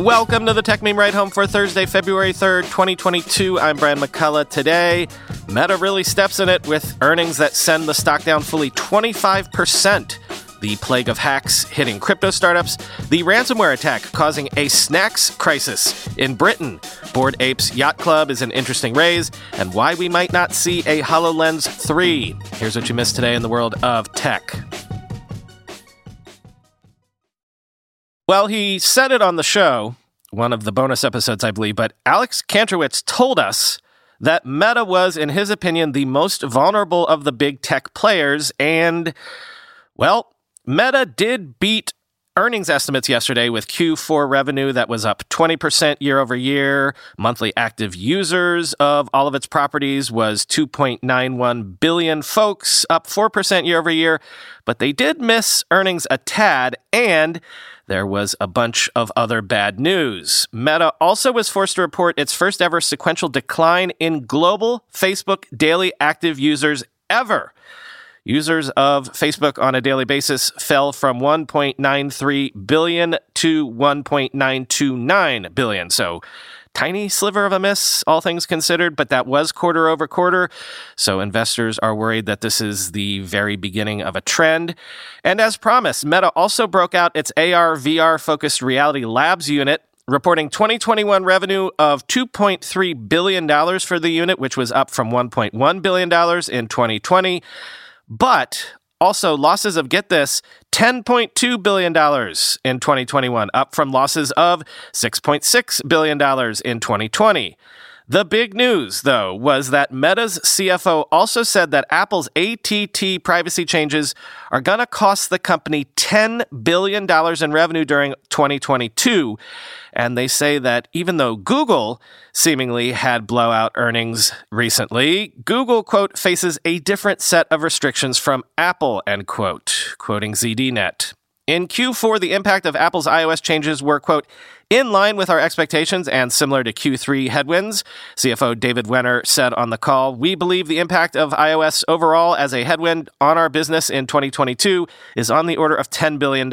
Welcome to the Techmeme Ride Home for Thursday, February 3rd, 2022. I'm Brian McCullough. Today, Meta really steps in it with earnings that send the stock down fully 25% the plague of hacks hitting crypto startups, the ransomware attack causing a snacks crisis in Britain, Bored Apes Yacht Club is an interesting raise, and why we might not see a HoloLens 3. Here's what you missed today in the world of tech. Well, he said it on the show, one of the bonus episodes, I believe, but Alex Kantrowitz told us that Meta was, in his opinion, the most vulnerable of the big tech players, and, well, Meta did beat earnings estimates yesterday with Q4 revenue that was up 20% year over year. Monthly active users of all of its properties was 2.91 billion folks, up 4% year over year. But they did miss earnings a tad, and there was a bunch of other bad news. Meta also was forced to report its first ever sequential decline in global Facebook daily active users ever. Users of Facebook on a daily basis fell from 1.93 billion to 1.929 billion. So, tiny sliver of a miss, all things considered, but that was quarter over quarter. So, investors are worried that this is the very beginning of a trend. And as promised, Meta also broke out its AR VR focused reality labs unit reporting 2021 revenue of $2.3 billion for the unit, which was up from $1.1 billion in 2020 but also losses of get this $10.2 billion in 2021, up from losses of $6.6 billion in 2020. The big news, though, was that Meta's CFO also said that Apple's ATT privacy changes are going to cost the company $10 billion in revenue during 2022. And they say that even though Google seemingly had blowout earnings recently, Google, quote, faces a different set of restrictions from Apple, end quote, quoting ZDNet. In Q4, the impact of Apple's iOS changes were, quote, in line with our expectations and similar to Q3 headwinds. CFO David Wehner said on the call, We believe the impact of iOS overall as a headwind on our business in 2022 is on the order of $10 billion.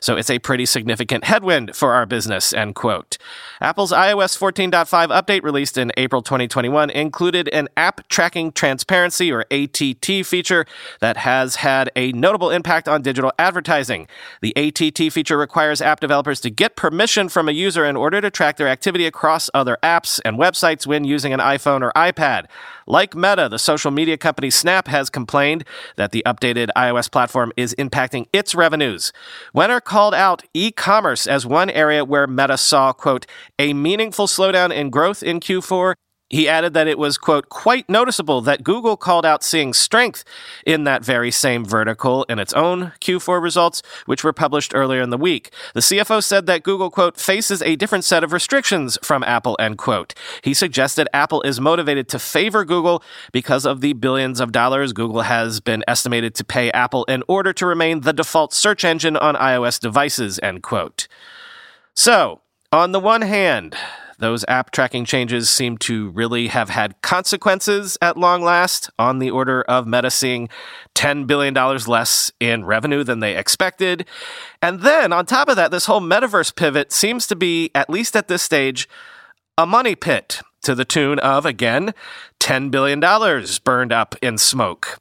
So it's a pretty significant headwind for our business, end quote. Apple's iOS 14.5 update released in April 2021 included an app tracking transparency or ATT feature that has had a notable impact on digital advertising. The ATT feature requires app developers to get permission from a user in order to track their activity across other apps and websites when using an iPhone or iPad. Like Meta, the social media company Snap has complained that the updated iOS platform is impacting its revenues. Wehner called out e-commerce as one area where Meta saw, quote, a meaningful slowdown in growth in Q4 he added that it was, quote, quite noticeable that Google called out seeing strength in that very same vertical in its own Q4 results, which were published earlier in the week. The CFO said that Google, quote, faces a different set of restrictions from Apple, end quote. He suggested Apple is motivated to favor Google because of the billions of dollars Google has been estimated to pay Apple in order to remain the default search engine on iOS devices, end quote. So, on the one hand, those app tracking changes seem to really have had consequences at long last, on the order of Meta seeing $10 billion less in revenue than they expected. And then, on top of that, this whole metaverse pivot seems to be, at least at this stage, a money pit to the tune of, again, $10 billion burned up in smoke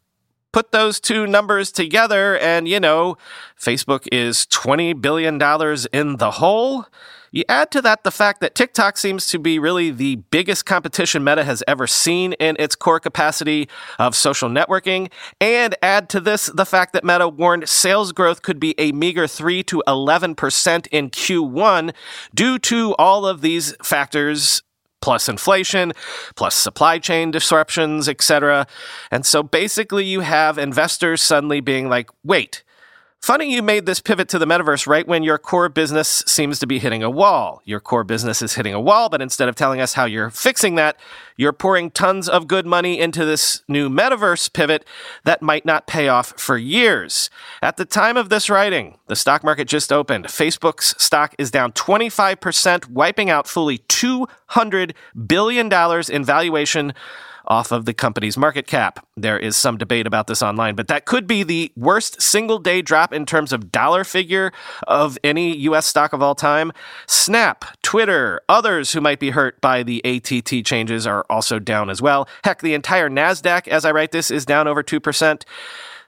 put those two numbers together and, you know, Facebook is $20 billion in the hole. You add to that the fact that TikTok seems to be really the biggest competition Meta has ever seen in its core capacity of social networking, and add to this the fact that Meta warned sales growth could be a meager 3 to 11% in Q1 due to all of these factors plus inflation, plus supply chain disruptions, etc. And so basically you have investors suddenly being like, "Wait, Funny you made this pivot to the metaverse right when your core business seems to be hitting a wall. Your core business is hitting a wall, but instead of telling us how you're fixing that, you're pouring tons of good money into this new metaverse pivot that might not pay off for years. At the time of this writing, the stock market just opened. Facebook's stock is down 25%, wiping out fully $200 billion in valuation off of the company's market cap. There is some debate about this online, but that could be the worst single day drop in terms of dollar figure of any US stock of all time. Snap, Twitter, others who might be hurt by the ATT changes are also down as well. Heck, the entire NASDAQ, as I write this, is down over 2%.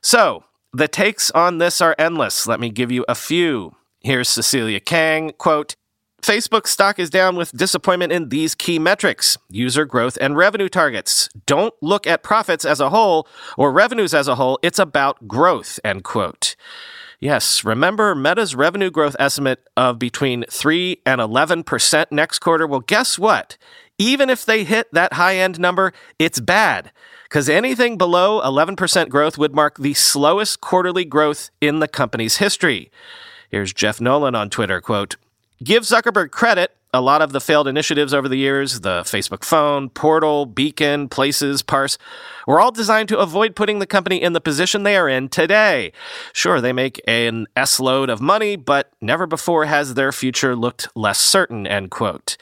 So, the takes on this are endless. Let me give you a few. Here's Cecilia Kang, quote, Facebook stock is down with disappointment in these key metrics user growth and revenue targets. Don't look at profits as a whole or revenues as a whole. It's about growth, end quote. Yes, remember Meta's revenue growth estimate of between 3 and 11% next quarter? Well, guess what? Even if they hit that high end number, it's bad because anything below 11% growth would mark the slowest quarterly growth in the company's history. Here's Jeff Nolan on Twitter, quote, Give Zuckerberg credit. A lot of the failed initiatives over the years, the Facebook phone, portal, beacon, places, parse, were all designed to avoid putting the company in the position they are in today. Sure, they make an S load of money, but never before has their future looked less certain, end quote.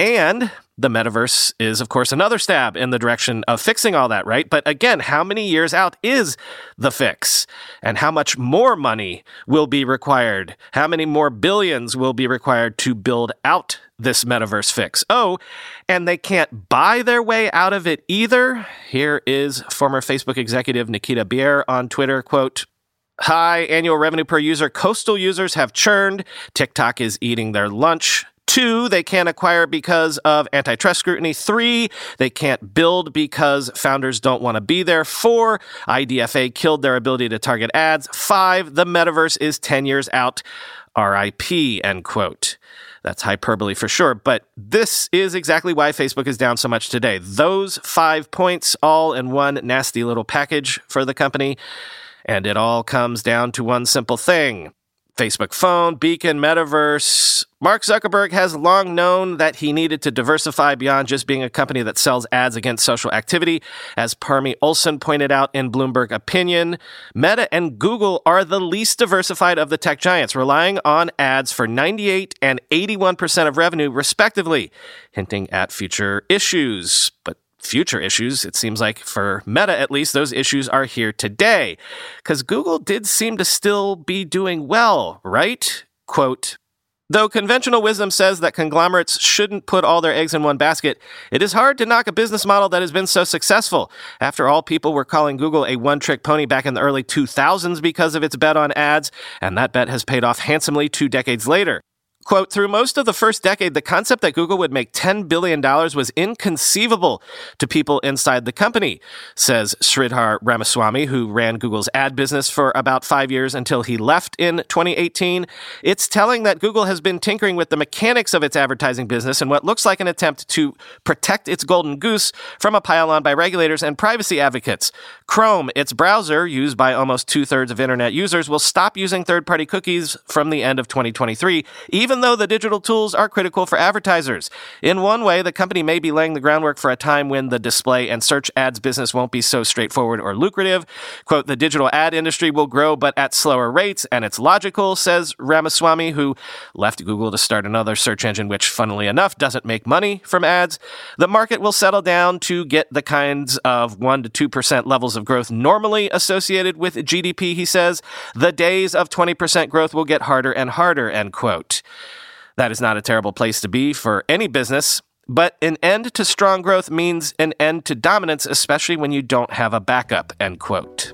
And the metaverse is, of course, another stab in the direction of fixing all that, right? But again, how many years out is the fix? And how much more money will be required? How many more billions will be required to build out this metaverse fix? Oh, and they can't buy their way out of it either. Here is former Facebook executive Nikita Bier on Twitter, quote, High annual revenue per user. Coastal users have churned. TikTok is eating their lunch. Two, they can't acquire because of antitrust scrutiny. Three, they can't build because founders don't want to be there. Four, IDFA killed their ability to target ads. Five, the metaverse is 10 years out. RIP, end quote. That's hyperbole for sure, but this is exactly why Facebook is down so much today. Those five points all in one nasty little package for the company. And it all comes down to one simple thing Facebook phone, beacon, metaverse. Mark Zuckerberg has long known that he needed to diversify beyond just being a company that sells ads against social activity. As Parmy Olson pointed out in Bloomberg Opinion, Meta and Google are the least diversified of the tech giants, relying on ads for 98 and 81% of revenue, respectively, hinting at future issues. But future issues. It seems like for Meta, at least, those issues are here today. Because Google did seem to still be doing well, right? Quote, Though conventional wisdom says that conglomerates shouldn't put all their eggs in one basket, it is hard to knock a business model that has been so successful. After all, people were calling Google a one trick pony back in the early 2000s because of its bet on ads, and that bet has paid off handsomely two decades later. Quote, through most of the first decade, the concept that Google would make $10 billion was inconceivable to people inside the company, says Sridhar Ramaswamy, who ran Google's ad business for about five years until he left in 2018. It's telling that Google has been tinkering with the mechanics of its advertising business in what looks like an attempt to protect its golden goose from a pile-on by regulators and privacy advocates. Chrome, its browser used by almost two thirds of internet users, will stop using third-party cookies from the end of 2023, even even though the digital tools are critical for advertisers. In one way, the company may be laying the groundwork for a time when the display and search ads business won't be so straightforward or lucrative. Quote, the digital ad industry will grow, but at slower rates, and it's logical, says Ramaswamy, who left Google to start another search engine, which, funnily enough, doesn't make money from ads. The market will settle down to get the kinds of 1% to 2% levels of growth normally associated with GDP, he says. The days of 20% growth will get harder and harder, end quote. That is not a terrible place to be for any business, but an end to strong growth means an end to dominance, especially when you don't have a backup, end quote.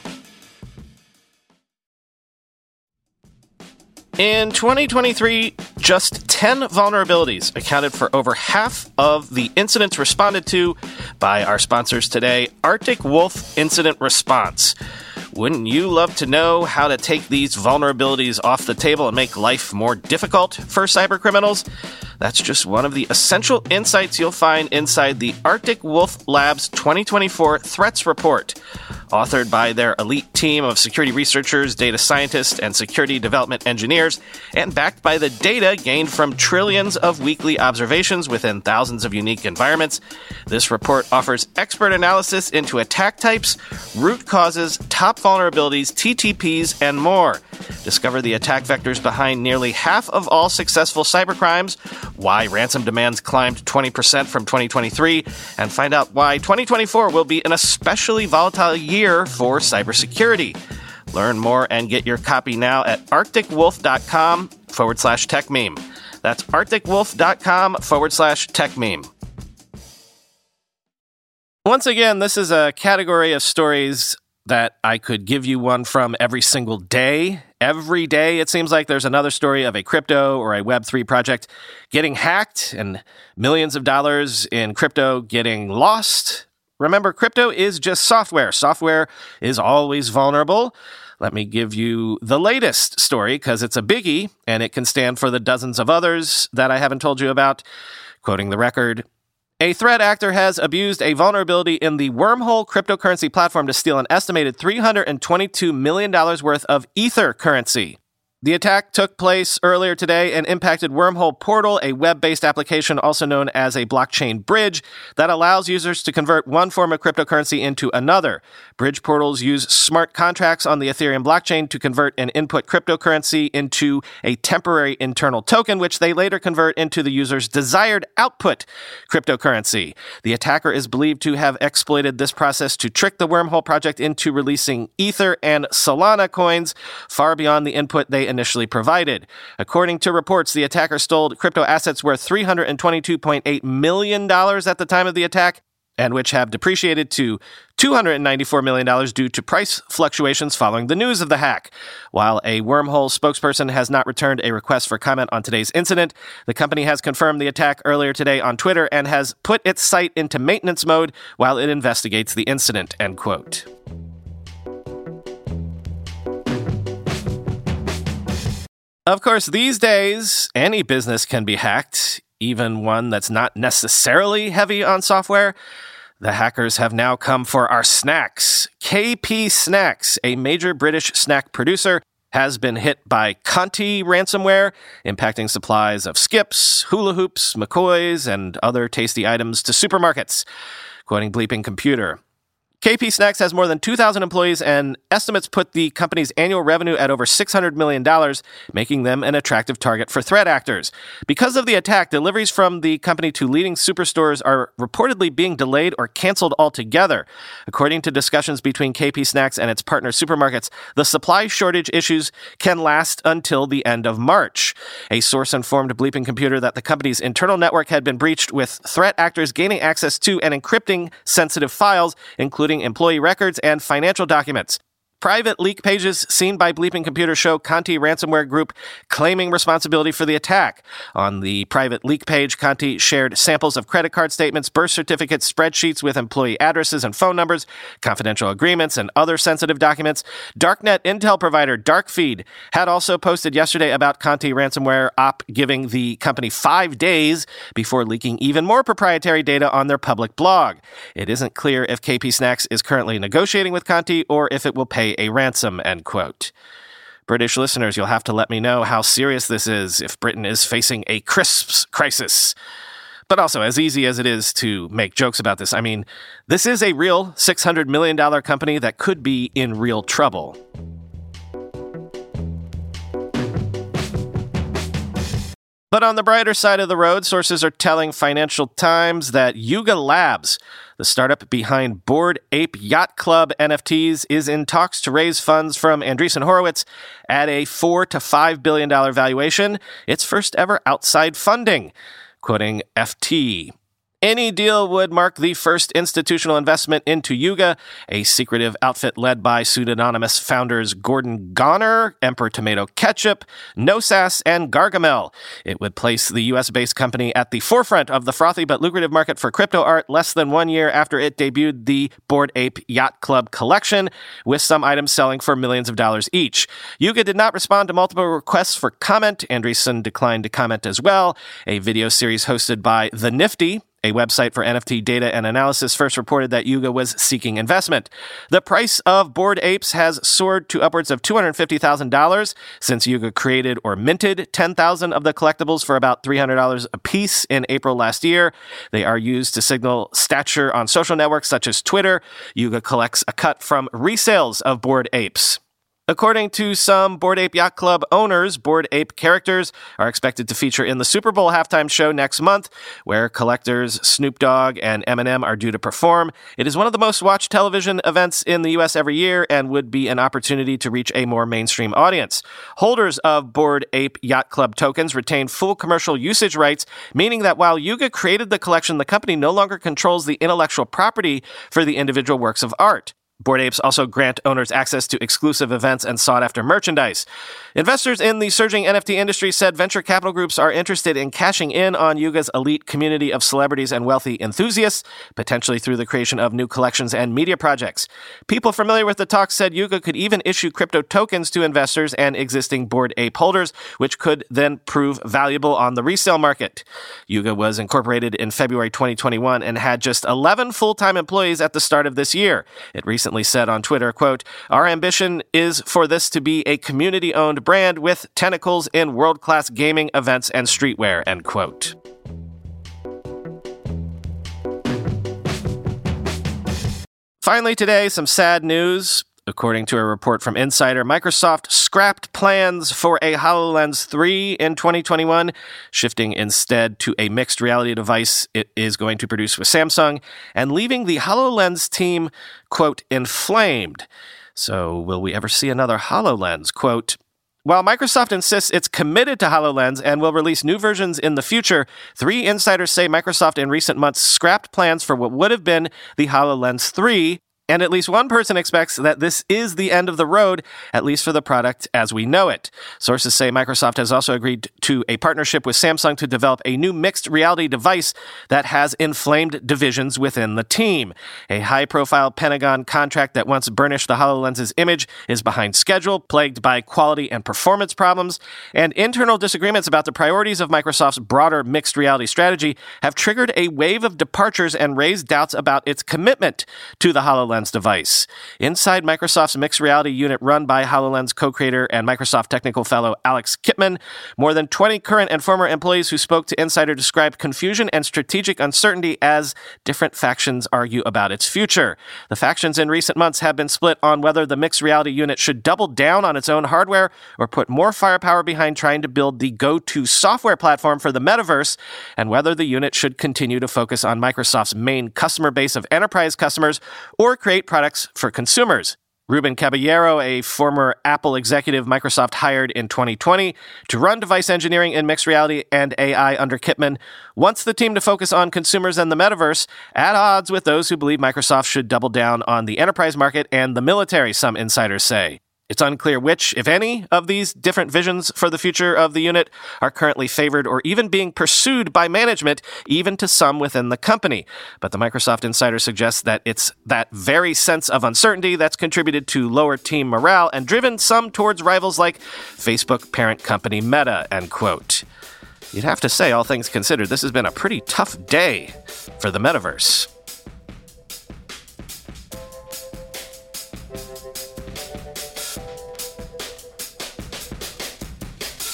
In 2023, just 10 vulnerabilities accounted for over half of the incidents responded to by our sponsors today, Arctic Wolf Incident Response. Wouldn't you love to know how to take these vulnerabilities off the table and make life more difficult for cybercriminals? That's just one of the essential insights you'll find inside the Arctic Wolf Labs 2024 Threats Report. Authored by their elite team of security researchers, data scientists, and security development engineers, and backed by the data gained from trillions of weekly observations within thousands of unique environments, this report offers expert analysis into attack types, root causes, top vulnerabilities, TTPs, and more. Discover the attack vectors behind nearly half of all successful cybercrimes, why ransom demands climbed 20% from 2023, and find out why 2024 will be an especially volatile year for cybersecurity. Learn more and get your copy now at arcticwolf.com forward slash techmeme. That's arcticwolf.com forward slash techmeme. Once again, this is a category of stories that I could give you one from every single day. Every day, it seems like there's another story of a crypto or a Web3 project getting hacked and millions of dollars in crypto getting lost. Remember, crypto is just software. Software is always vulnerable. Let me give you the latest story because it's a biggie and it can stand for the dozens of others that I haven't told you about. Quoting the record, a threat actor has abused a vulnerability in the Wormhole cryptocurrency platform to steal an estimated $322 million worth of Ether currency. The attack took place earlier today and impacted Wormhole Portal, a web based application also known as a blockchain bridge that allows users to convert one form of cryptocurrency into another. Bridge portals use smart contracts on the Ethereum blockchain to convert an input cryptocurrency into a temporary internal token, which they later convert into the user's desired output cryptocurrency. The attacker is believed to have exploited this process to trick the Wormhole project into releasing Ether and Solana coins far beyond the input they initially provided. According to reports, the attacker stole crypto assets worth $322.8 million at the time of the attack, and which have depreciated to $294 million due to price fluctuations following the news of the hack. While a wormhole spokesperson has not returned a request for comment on today's incident, the company has confirmed the attack earlier today on Twitter and has put its site into maintenance mode while it investigates the incident. End quote. Of course, these days, any business can be hacked, even one that's not necessarily heavy on software. The hackers have now come for our snacks. KP Snacks, a major British snack producer, has been hit by Conti ransomware, impacting supplies of skips, hula hoops, McCoys, and other tasty items to supermarkets. Quoting Bleeping Computer, KP Snacks has more than 2,000 employees, and estimates put the company's annual revenue at over $600 million, making them an attractive target for threat actors. Because of the attack, deliveries from the company to leading superstores are reportedly being delayed or canceled altogether. According to discussions between KP Snacks and its partner supermarkets, the supply shortage issues can last until the end of March. A source informed Bleeping Computer that the company's internal network had been breached, with threat actors gaining access to and encrypting sensitive files, including including employee records and financial documents. Private leak pages seen by Bleeping Computer show Conti ransomware group claiming responsibility for the attack. On the private leak page, Conti shared samples of credit card statements, birth certificates, spreadsheets with employee addresses and phone numbers, confidential agreements, and other sensitive documents. Darknet intel provider Darkfeed had also posted yesterday about Conti ransomware op giving the company five days before leaking even more proprietary data on their public blog. It isn't clear if KP Snacks is currently negotiating with Conti or if it will pay a ransom, end quote. British listeners, you'll have to let me know how serious this is if Britain is facing a crisps crisis. But also, as easy as it is to make jokes about this, I mean, this is a real $600 million company that could be in real trouble. But on the brighter side of the road, sources are telling Financial Times that Yuga Labs, the startup behind Bored Ape Yacht Club NFTs, is in talks to raise funds from Andreessen Horowitz at a four to five billion dollar valuation, its first ever outside funding. Quoting FT, any deal would mark the first institutional investment into Yuga, a secretive outfit led by pseudonymous founders Gordon Goner, Emperor Tomato Ketchup, No Sass, and Gargamel. It would place the US based company at the forefront of the frothy but lucrative market for crypto art less than one year after it debuted the Bored Ape Yacht Club collection, with some items selling for millions of dollars each. Yuga did not respond to multiple requests for comment. Andreessen declined to comment as well. A video series hosted by The Nifty, a website for NFT data and analysis first reported that Yuga was seeking investment. The price of Bored Apes has soared to upwards of $250,000 since Yuga created or minted 10,000 of the collectibles for about $300 a piece in April last year. They are used to signal stature on social networks such as Twitter. Yuga collects a cut from resales of Bored Apes. According to some Bored Ape Yacht Club owners, Bored Ape characters are expected to feature in the Super Bowl halftime show next month, where collectors Snoop Dogg and Eminem are due to perform. It is one of the most watched television events in the U.S. every year and would be an opportunity to reach a more mainstream audience. Holders of Bored Ape Yacht Club tokens retain full commercial usage rights, meaning that while Yuga created the collection, the company no longer controls the intellectual property for the individual works of art. Bored Apes also grant owners access to exclusive events and sought after merchandise. Investors in the surging NFT industry said venture capital groups are interested in cashing in on Yuga's elite community of celebrities and wealthy enthusiasts, potentially through the creation of new collections and media projects. People familiar with the talks said Yuga could even issue crypto tokens to investors and existing Bored Ape holders, which could then prove valuable on the resale market. Yuga was incorporated in February 2021 and had just 11 full-time employees at the start of this year. It recently recently said on Twitter, quote, Our ambition is for this to be a community owned brand with tentacles in world class gaming events and streetwear, end quote. Finally, today, some sad news. According to a report from Insider, Microsoft scrapped plans for a HoloLens 3 in 2021, shifting instead to a mixed reality device it is going to produce with Samsung, and leaving the HoloLens team, quote, inflamed. So, will we ever see another HoloLens? Quote, while Microsoft insists it's committed to HoloLens and will release new versions in the future, three insiders say Microsoft in recent months scrapped plans for what would have been the HoloLens 3 and at least one person expects that this is the end of the road, at least for the product as we know it. Sources say Microsoft has also agreed to a partnership with Samsung to develop a new mixed reality device that has inflamed divisions within the team. A high profile Pentagon contract that once burnished the HoloLens's image is behind schedule, plagued by quality and performance problems, and internal disagreements about the priorities of Microsoft's broader mixed reality strategy have triggered a wave of departures and raised doubts about its commitment to the HoloLens HoloLens device. Inside Microsoft's mixed reality unit run by HoloLens co creator and Microsoft technical fellow Alex Kipman, more than 20 current and former employees who spoke to Insider described confusion and strategic uncertainty as different factions argue about its future. The factions in recent months have been split on whether the mixed reality unit should double down on its own hardware or put more firepower behind trying to build the go to software platform for the metaverse, and whether the unit should continue to focus on Microsoft's main customer base of enterprise customers or create products for consumers. Ruben Caballero, a former Apple executive Microsoft hired in 2020 to run device engineering in mixed reality and AI under Kipman, wants the team to focus on consumers and the metaverse, at odds with those who believe Microsoft should double down on the enterprise market and the military, some insiders say. It's unclear which, if any, of these different visions for the future of the unit are currently favored or even being pursued by management, even to some within the company. But the Microsoft insider suggests that it's that very sense of uncertainty that's contributed to lower team morale and driven some towards rivals like Facebook parent company Meta, end quote. You'd have to say, all things considered, this has been a pretty tough day for the metaverse.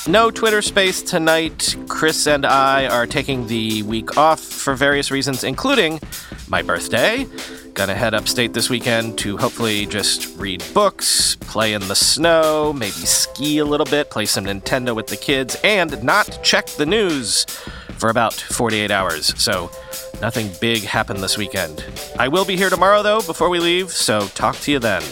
No Twitter space tonight. Chris and I are taking the week off for various reasons, including my birthday. Gonna head upstate this weekend to hopefully just read books, play in the snow, maybe ski a little bit, play some Nintendo with the kids, and not check the news for about 48 hours. So, nothing big happened this weekend. I will be here tomorrow, though, before we leave, so talk to you then.